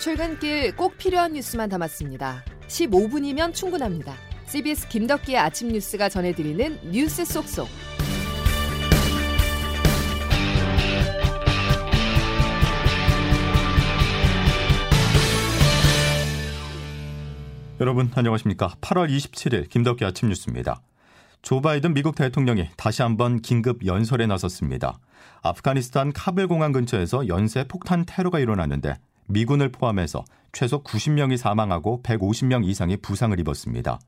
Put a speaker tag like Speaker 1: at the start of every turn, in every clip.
Speaker 1: 출근길 꼭 필요한 뉴스만 담았습니다. 15분이면 충분합니다. CBS 김덕기의 아침 뉴스가 전해드리는 뉴스 속속.
Speaker 2: 여러분 안녕하십니까? 8월 27일 김덕기 아침 뉴스입니다. 조 바이든 미국 대통령이 다시 한번 긴급 연설에 나섰습니다. 아프가니스탄 카불 공항 근처에서 연쇄 폭탄 테러가 일어났는데 미군을 포함해서 최소 90명이 사망하고 150명 이상이 부상을 입었습니다.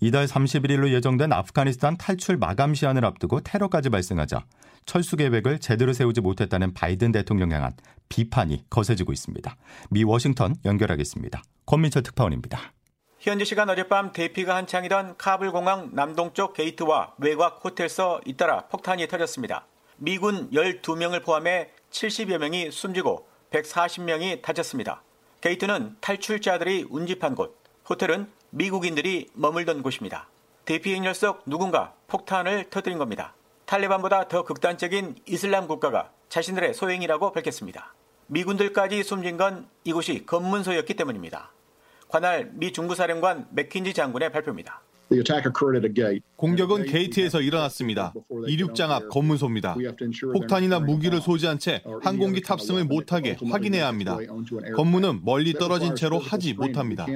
Speaker 2: 이달 31일로 예정된 아프가니스탄 탈출 마감 시한을 앞두고 테러까지 발생하자 철수 계획을 제대로 세우지 못했다는 바이든 대통령 향한 비판이 거세지고 있습니다. 미 워싱턴 연결하겠습니다. 권민철 특파원입니다.
Speaker 3: 현지 시간 어젯밤 대피가 한창이던 카불 공항 남동쪽 게이트와 외곽 호텔서 잇따라 폭탄이 터졌습니다. 미군 12명을 포함해 70여 명이 숨지고 140명이 다쳤습니다. 게이트는 탈출자들이 운집한 곳, 호텔은 미국인들이 머물던 곳입니다. 대피 행렬 속 누군가 폭탄을 터뜨린 겁니다. 탈레반보다 더 극단적인 이슬람 국가가 자신들의 소행이라고 밝혔습니다. 미군들까지 숨진 건 이곳이 검문소였기 때문입니다. 관할 미 중부사령관 맥킨지 장군의 발표입니다.
Speaker 4: 공격은 게이트에서 일어났습니다. 이륙장 앞 검문소입니다. 폭탄이나 무기를 소지한 채 항공기 탑승을 못하게 확인해야 합니다. 검문은 멀리 떨어진 채로 하지 못합니다.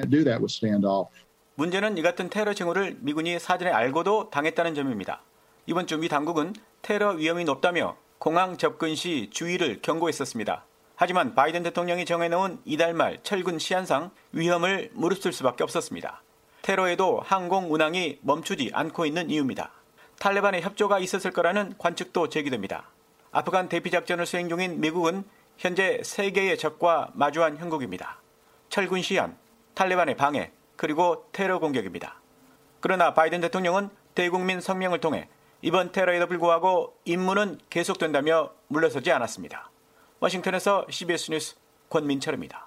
Speaker 3: 문제는 이 같은 테러 징후를 미군이 사전에 알고도 당했다는 점입니다. 이번 주 미 당국은 테러 위험이 높다며 공항 접근 시 주의를 경고했었습니다. 하지만 바이든 대통령이 정해놓은 이달 말 철군 시한상 위험을 무릅쓸 수밖에 없었습니다. 테러에도 항공 운항이 멈추지 않고 있는 이유입니다. 탈레반의 협조가 있었을 거라는 관측도 제기됩니다. 아프간 대피 작전을 수행 중인 미국은 현재 세계의 적과 마주한 형국입니다. 철군 시한, 탈레반의 방해, 그리고 테러 공격입니다. 그러나 바이든 대통령은 대국민 성명을 통해 이번 테러에도 불구하고 임무는 계속된다며 물러서지 않았습니다. 워싱턴에서 CBS 뉴스 권민철입니다.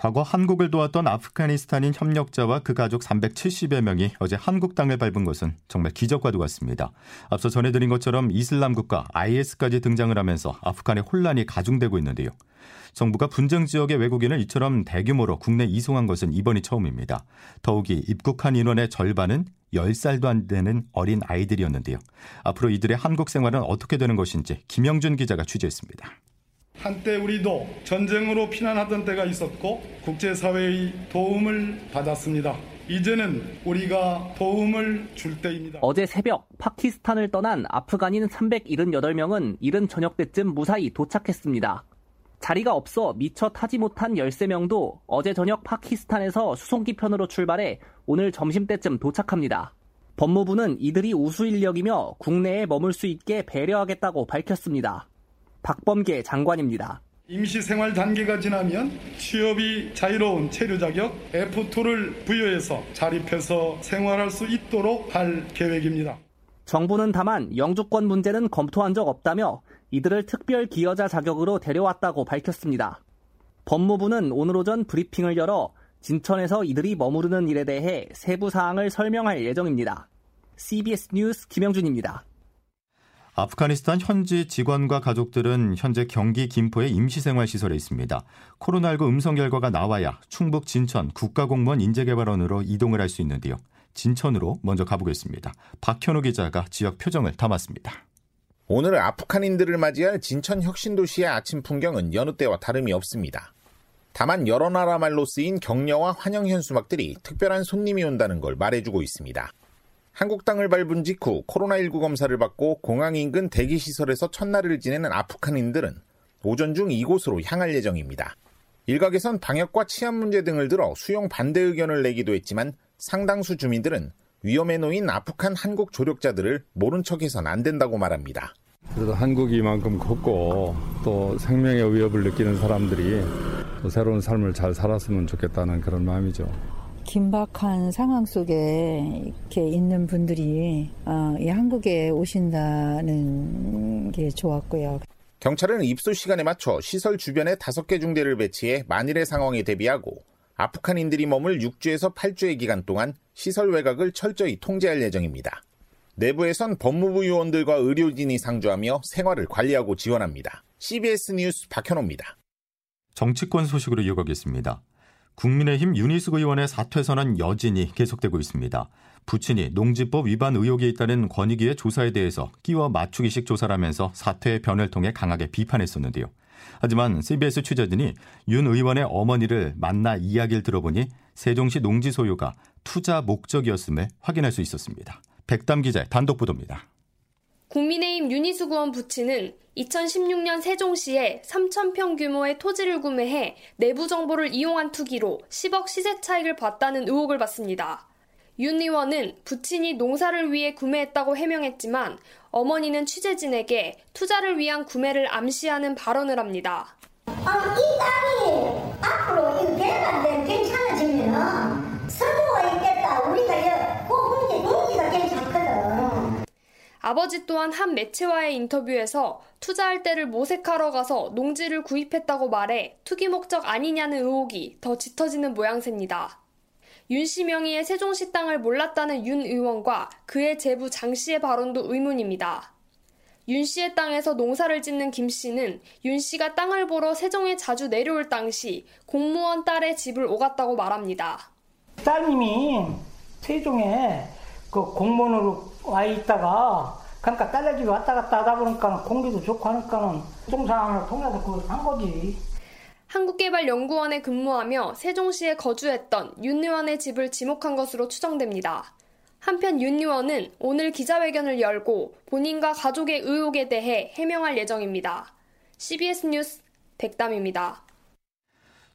Speaker 2: 과거 한국을 도왔던 아프가니스탄인 협력자와 그 가족 370여 명이 어제 한국 땅을 밟은 것은 정말 기적과도 같습니다. 앞서 전해드린 것처럼 이슬람 국가 IS까지 등장을 하면서 아프간의 혼란이 가중되고 있는데요. 정부가 분쟁 지역의 외국인을 이처럼 대규모로 국내 이송한 것은 이번이 처음입니다. 더욱이 입국한 인원의 절반은 10살도 안 되는 어린 아이들이었는데요. 앞으로 이들의 한국 생활은 어떻게 되는 것인지 김영준 기자가 취재했습니다.
Speaker 5: 한때 우리도 전쟁으로 피난하던 때가 있었고 국제사회의 도움을 받았습니다. 이제는 우리가 도움을 줄 때입니다.
Speaker 6: 어제 새벽 파키스탄을 떠난 아프간인 378명은 이른 저녁 때쯤 무사히 도착했습니다. 자리가 없어 미처 타지 못한 13명도 어제 저녁 파키스탄에서 수송기 편으로 출발해 오늘 점심때쯤 도착합니다. 법무부는 이들이 우수 인력이며 국내에 머물 수 있게 배려하겠다고 밝혔습니다. 박범계 장관입니다.
Speaker 5: 임시 생활 단계가 지나면 취업이 자유로운 체류 자격 F2를 부여해서 자립해서 생활할 수 있도록 할 계획입니다.
Speaker 6: 정부는 다만 영주권 문제는 검토한 적 없다며 이들을 특별 기여자 자격으로 데려왔다고 밝혔습니다. 법무부는 오늘 오전 브리핑을 열어 진천에서 이들이 머무르는 일에 대해 세부 사항을 설명할 예정입니다. CBS 뉴스 김영준입니다.
Speaker 2: 아프가니스탄 현지 직원과 가족들은 현재 경기 김포의 임시생활시설에 있습니다. 코로나19 음성 결과가 나와야 충북 진천 국가공무원 인재개발원으로 이동을 할 수 있는데요. 진천으로 먼저 가보겠습니다. 박현우 기자가 지역 표정을 담았습니다.
Speaker 7: 오늘 아프간인들을 맞이할 진천 혁신도시의 아침 풍경은 여느 때와 다름이 없습니다. 다만 여러 나라 말로 쓰인 격려와 환영 현수막들이 특별한 손님이 온다는 걸 말해주고 있습니다. 한국 땅을 밟은 직후 코로나19 검사를 받고 공항 인근 대기시설에서 첫날을 지내는 아프간인들은 오전 중 이곳으로 향할 예정입니다. 일각에선 방역과 치안 문제 등을 들어 수용 반대 의견을 내기도 했지만 상당수 주민들은 위험에 놓인 아프간 한국 조력자들을 모른 척해선 안 된다고 말합니다.
Speaker 8: 그래도 한국이 이만큼 컸고 또 생명의 위협을 느끼는 사람들이 또 새로운 삶을 잘 살았으면 좋겠다는 그런 마음이죠.
Speaker 9: 긴박한 상황 속에 이렇게 있는 분들이 어, 이 한국에 오신다는 게 좋았고요.
Speaker 7: 경찰은 입소 시간에 맞춰 시설 주변에 다섯 개 중대를 배치해 만일의 상황에 대비하고 아프간인들이 머물 6주에서 8주의 기간 동안 시설 외곽을 철저히 통제할 예정입니다. 내부에선 법무부 요원들과 의료진이 상주하며 생활을 관리하고 지원합니다. CBS 뉴스 박현호입니다.
Speaker 2: 정치권 소식으로 이어가겠습니다. 국민의힘 윤희숙 의원의 사퇴 선언 여진이 계속되고 있습니다. 부친이 농지법 위반 의혹이 있다는 권익위의 조사에 대해서 끼워 맞추기식 조사를 하면서 사퇴의 변을 통해 강하게 비판했었는데요. 하지만 CBS 취재진이 윤 의원의 어머니를 만나 이야기를 들어보니 세종시 농지 소유가 투자 목적이었음을 확인할 수 있었습니다. 백담 기자 단독 보도입니다.
Speaker 10: 국민의힘 윤희숙 의원 부친은 2016년 세종시에 3천평 규모의 토지를 구매해 내부 정보를 이용한 투기로 10억 시세 차익을 봤다는 의혹을 받습니다. 윤 의원은 부친이 농사를 위해 구매했다고 해명했지만 어머니는 취재진에게 투자를 위한 구매를 암시하는 발언을 합니다.
Speaker 11: 아, 이 땅이 앞으로 이 배가 되면
Speaker 10: 아버지 또한 한 매체와의 인터뷰에서 투자할 때를 모색하러 가서 농지를 구입했다고 말해 투기 목적 아니냐는 의혹이 더 짙어지는 모양새입니다. 윤씨 명의의 세종시 땅을 몰랐다는 윤 의원과 그의 제부 장 씨의 발언도 의문입니다. 윤 씨의 땅에서 농사를 짓는 김 씨는 윤 씨가 땅을 보러 세종에 자주 내려올 당시 공무원 딸의 집을 오갔다고 말합니다.
Speaker 12: 따님이 세종에 그 공무원으로 와 있다가 그러니까 딸네 집에 왔다 갔다 하다 보니까 공기도 좋고 하니까는 동상을 통해서 그한 거지.
Speaker 10: 한국개발연구원에 근무하며 세종시에 거주했던 윤 의원의 집을 지목한 것으로 추정됩니다. 한편 윤 의원은 오늘 기자회견을 열고 본인과 가족의 의혹에 대해 해명할 예정입니다. CBS 뉴스 백담입니다.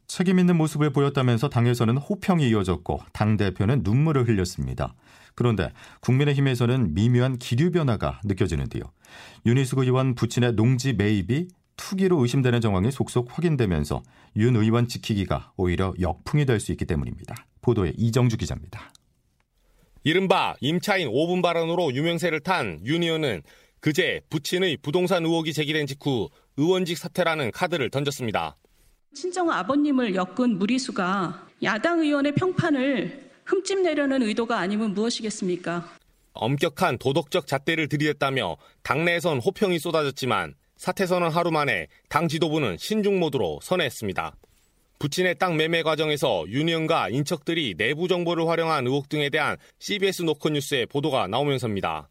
Speaker 2: 책임 있는 모습을 보였다면서 당에서는 호평이 이어졌고 당 대표는 눈물을 흘렸습니다. 그런데 국민의힘에서는 미묘한 기류 변화가 느껴지는데요. 윤희숙 의원 부친의 농지 매입이 투기로 의심되는 정황이 속속 확인되면서 윤 의원 지키기가 오히려 역풍이 될 수 있기 때문입니다. 보도에 이정주 기자입니다.
Speaker 13: 이른바 임차인 5분 발언으로 유명세를 탄 윤 의원은 그제 부친의 부동산 의혹이 제기된 직후 의원직 사퇴라는 카드를 던졌습니다.
Speaker 14: 친정 아버님을 엮은 무리수가 야당 의원의 평판을 흠집 내려는 의도가 아니면 무엇이겠습니까?
Speaker 13: 엄격한 도덕적 잣대를 들이댔다며 당내에선 호평이 쏟아졌지만 사퇴 선언 하루 만에 당 지도부는 신중 모드로 선회했습니다. 부친의 땅 매매 과정에서 윤 의원과 인척들이 내부 정보를 활용한 의혹 등에 대한 CBS 노컷 뉴스의 보도가 나오면서입니다.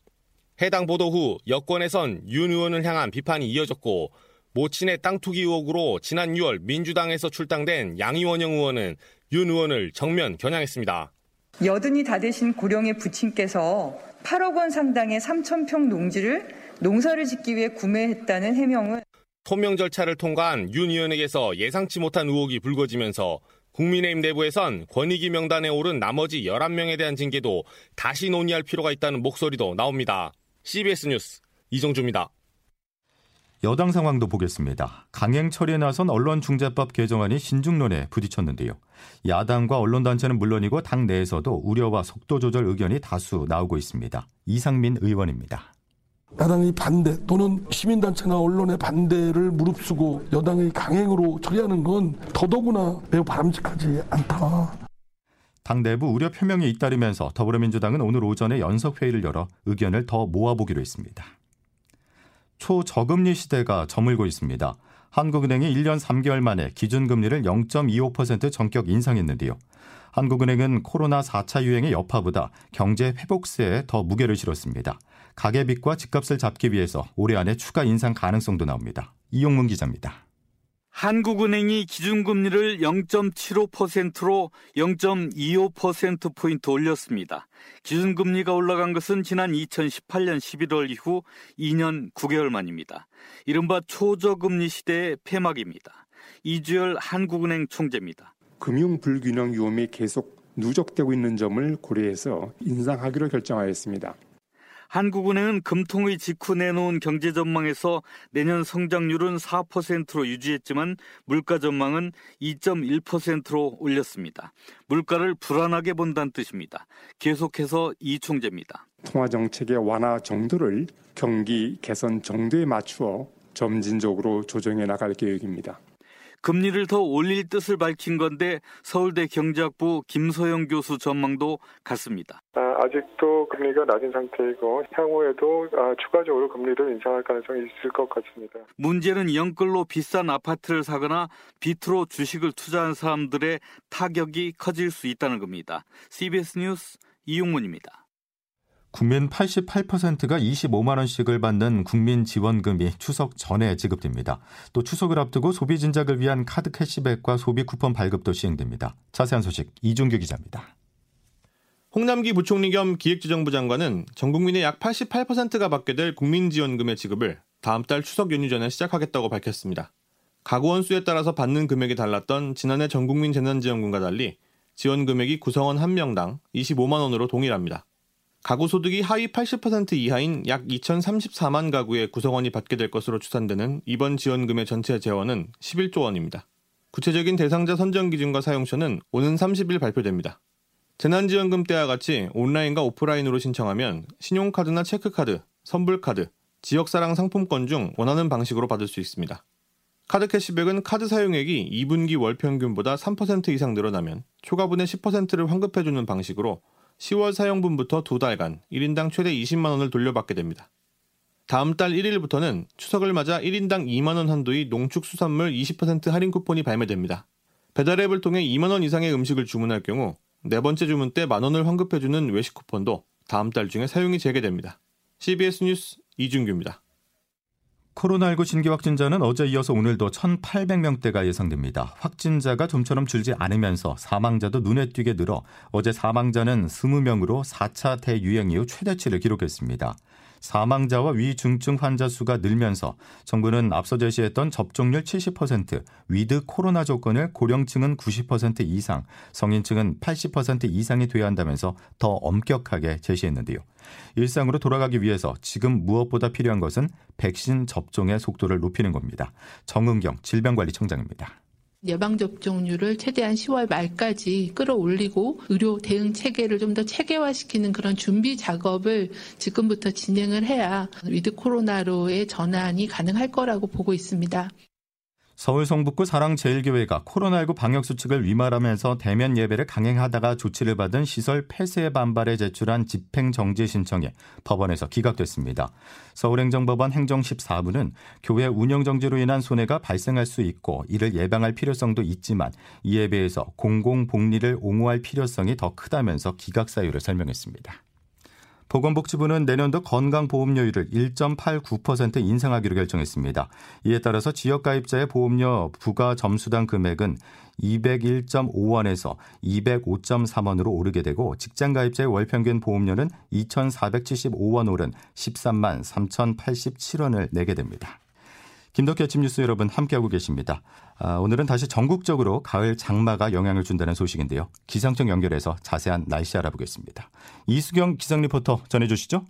Speaker 13: 해당 보도 후 여권에선 윤 의원을 향한 비판이 이어졌고 모친의 땅 투기 의혹으로 지난 6월 민주당에서 출당된 양희원영 의원은 윤 의원을 정면 겨냥했습니다.
Speaker 15: 여든이 다 되신 고령의 부친께서 8억 원 상당의 3천 평 농지를 농사를 짓기 위해 구매했다는 해명은
Speaker 13: 소명 절차를 통과한 윤 의원에게서 예상치 못한 의혹이 불거지면서 국민의힘 내부에선 권익위 명단에 오른 나머지 11명에 대한 징계도 다시 논의할 필요가 있다는 목소리도 나옵니다. CBS 뉴스 이정주입니다.
Speaker 2: 여당 상황도 보겠습니다. 강행 처리에 나선 언론중재법 개정안이 신중론에 부딪혔는데요. 야당과 언론단체는 물론이고 당 내에서도 우려와 속도 조절 의견이 다수 나오고 있습니다. 이상민 의원입니다.
Speaker 16: 야당의 반대 또는 시민단체나 언론의 반대를 무릅쓰고 여당의 강행으로 처리하는 건 더더구나 매우 바람직하지 않다.
Speaker 2: 당 내부 우려 표명이 잇따르면서 더불어민주당은 오늘 오전에 연석회의를 열어 의견을 더 모아보기로 했습니다. 초저금리 시대가 저물고 있습니다. 한국은행이 1년 3개월 만에 기준금리를 0.25% 전격 인상했는데요. 한국은행은 코로나 4차 유행의 여파보다 경제 회복세에 더 무게를 실었습니다. 가계빚과 집값을 잡기 위해서 올해 안에 추가 인상 가능성도 나옵니다. 이용문 기자입니다.
Speaker 17: 한국은행이 기준금리를 0.75%로 0.25%포인트 올렸습니다. 기준금리가 올라간 것은 지난 2018년 11월 이후 2년 9개월 만입니다. 이른바 초저금리 시대의 폐막입니다. 이주열 한국은행 총재입니다.
Speaker 18: 금융 불균형 위험이 계속 누적되고 있는 점을 고려해서 인상하기로 결정하였습니다.
Speaker 17: 한국은행은 금통의 직후 내놓은 경제 전망에서 내년 성장률은 4%로 유지했지만 물가 전망은 2.1%로 올렸습니다. 물가를 불안하게 본다는 뜻입니다. 계속해서 이 총재입니다.
Speaker 18: 통화 정책의 완화 정도를 경기 개선 정도에 맞추어 점진적으로 조정해 나갈 계획입니다.
Speaker 17: 금리를 더 올릴 뜻을 밝힌 건데 서울대 경제학부 김소영 교수 전망도 같습니다.
Speaker 18: 아, 직도 금리가 낮은 상태이고 향후에도 아, 추가적으로 금리를 인상할 가능성이 있을 것 같습니다.
Speaker 17: 문제는 영끌로 비싼 아파트를 사거나 비트로 주식을 투자한 사람들의 타격이 커질 수 있다는 겁니다. CBS 뉴스 이용문입니다.
Speaker 2: 국민 88%가 25만 원씩을 받는 국민 지원금이 추석 전에 지급됩니다. 또 추석을 앞두고 소비 진작을 위한 카드 캐시백과 소비 쿠폰 발급도 시행됩니다. 자세한 소식 이준규 기자입니다.
Speaker 4: 홍남기 부총리 겸 기획재정부 장관은 전 국민의 약 88%가 받게 될 국민지원금의 지급을 다음 달 추석 연휴 전에 시작하겠다고 밝혔습니다. 가구 원 수에 따라서 받는 금액이 달랐던 지난해 전 국민 재난지원금과 달리 지원 금액이 구성원 1명당 25만 원으로 동일합니다. 가구 소득이 하위 80% 이하인 약 2,034만 가구의 구성원이 받게 될 것으로 추산되는 이번 지원금의 전체 재원은 11조 원입니다. 구체적인 대상자 선정 기준과 사용처는 오는 30일 발표됩니다. 재난지원금 때와 같이 온라인과 오프라인으로 신청하면 신용카드나 체크카드, 선불카드, 지역사랑 상품권 중 원하는 방식으로 받을 수 있습니다. 카드 캐시백은 카드 사용액이 2분기 월 평균보다 3% 이상 늘어나면 초과분의 10%를 환급해주는 방식으로 10월 사용분부터 두 달간 1인당 최대 20만 원을 돌려받게 됩니다. 다음 달 1일부터는 추석을 맞아 1인당 2만 원 한도의 농축수산물 20% 할인 쿠폰이 발매됩니다. 배달앱을 통해 2만 원 이상의 음식을 주문할 경우 네 번째 주문 때 만 원을 환급해주는 외식 쿠폰도 다음 달 중에 사용이 재개됩니다. CBS 뉴스 이준규입니다.
Speaker 2: 코로나19 신규 확진자는 어제 이어서 오늘도 1,800명대가 예상됩니다. 확진자가 좀처럼 줄지 않으면서 사망자도 눈에 띄게 늘어 어제 사망자는 20명으로 4차 대유행 이후 최대치를 기록했습니다. 사망자와 위중증 환자 수가 늘면서 정부는 앞서 제시했던 접종률 70%, with 코로나 조건을 고령층은 90% 이상, 성인층은 80% 이상이 돼야 한다면서 더 엄격하게 제시했는데요. 일상으로 돌아가기 위해서 지금 무엇보다 필요한 것은 백신 접종의 속도를 높이는 겁니다. 정은경 질병관리청장입니다.
Speaker 19: 예방접종률을 최대한 10월 말까지 끌어올리고 의료 대응 체계를 좀 더 체계화시키는 그런 준비 작업을 지금부터 진행을 해야 with 코로나로의 전환이 가능할 거라고 보고 있습니다.
Speaker 2: 서울 성북구 사랑제일교회가 코로나19 방역수칙을 위반하면서 대면 예배를 강행하다가 조치를 받은 시설 폐쇄 반발에 제출한 집행정지 신청에 법원에서 기각됐습니다. 서울행정법원 행정 14부는 교회 운영정지로 인한 손해가 발생할 수 있고 이를 예방할 필요성도 있지만 이에 비해서 공공복리를 옹호할 필요성이 더 크다면서 기각 사유를 설명했습니다. 보건복지부는 내년도 건강보험료율을 1.89% 인상하기로 결정했습니다. 이에 따라서 지역가입자의 보험료 부과 점수당 금액은 201.5원에서 205.3원으로 오르게 되고 직장가입자의 월평균 보험료는 2,475원 오른 13만 3,087원을 내게 됩니다. 김덕희 아침 뉴스 여러분 함께하고 계십니다. 아, 오늘은 다시 전국적으로 가을 장마가 영향을 준다는 소식인데요. 기상청 연결해서 자세한 날씨 알아보겠습니다. 이수경 기상 리포터 전해주시죠.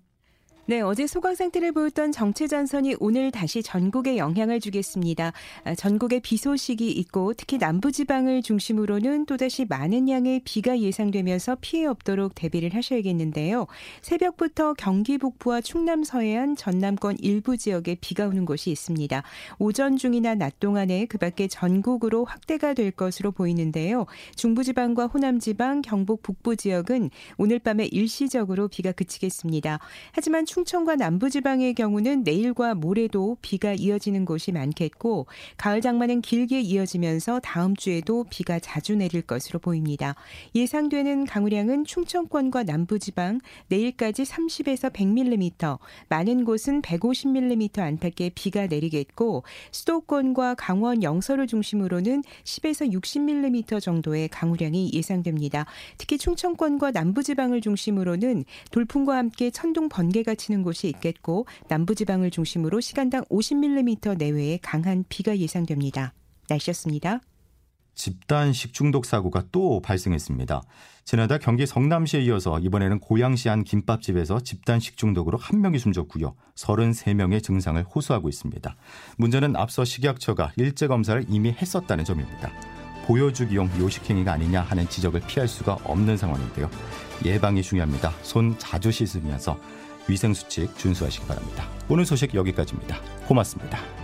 Speaker 20: 네, 어제 소강 상태를 보였던 정체 전선이 오늘 다시 전국에 영향을 주겠습니다. 아, 전국에 비 소식이 있고 특히 남부 지방을 중심으로는 또다시 많은 양의 비가 예상되면서 피해 없도록 대비를 하셔야겠는데요. 새벽부터 경기 북부와 충남 서해안, 전남권 일부 지역에 비가 오는 곳이 있습니다. 오전 중이나 낮 동안에 그 밖에 전국으로 확대가 될 것으로 보이는데요. 중부 지방과 호남 지방, 경북 북부 지역은 오늘 밤에 일시적으로 비가 그치겠습니다. 하지만 충청과 남부지방의 경우는 내일과 모레도 비가 이어지는 곳이 많겠고 가을 장마는 길게 이어지면서 다음 주에도 비가 자주 내릴 것으로 보입니다. 예상되는 강우량은 충청권과 남부지방 내일까지 30에서 100mm, 많은 곳은 150mm 안팎의 비가 내리겠고 수도권과 강원 영서를 중심으로는 10에서 60mm 정도의 강우량이 예상됩니다. 특히 충청권과 남부지방을 중심으로는 돌풍과 함께 천둥 번개가 치는 곳이 있겠고 남부지방을 중심으로 시간당 50mm 내외의 강한 비가 예상됩니다. 날씨였습니다.
Speaker 2: 집단 식중독 사고가 또 발생했습니다. 지난달 경기 성남시에 이어서 이번에는 고양시 한 김밥집에서 집단 식중독으로 한 명이 숨졌고요. 33명의 증상을 호소하고 있습니다. 문제는 앞서 식약처가 일제 검사를 이미 했었다는 점입니다. 보여주기용 요식행위가 아니냐 하는 지적을 피할 수가 없는 상황인데요. 예방이 중요합니다. 손 자주 씻으면서 위생수칙 준수하시기 바랍니다. 오늘 소식 여기까지입니다. 고맙습니다.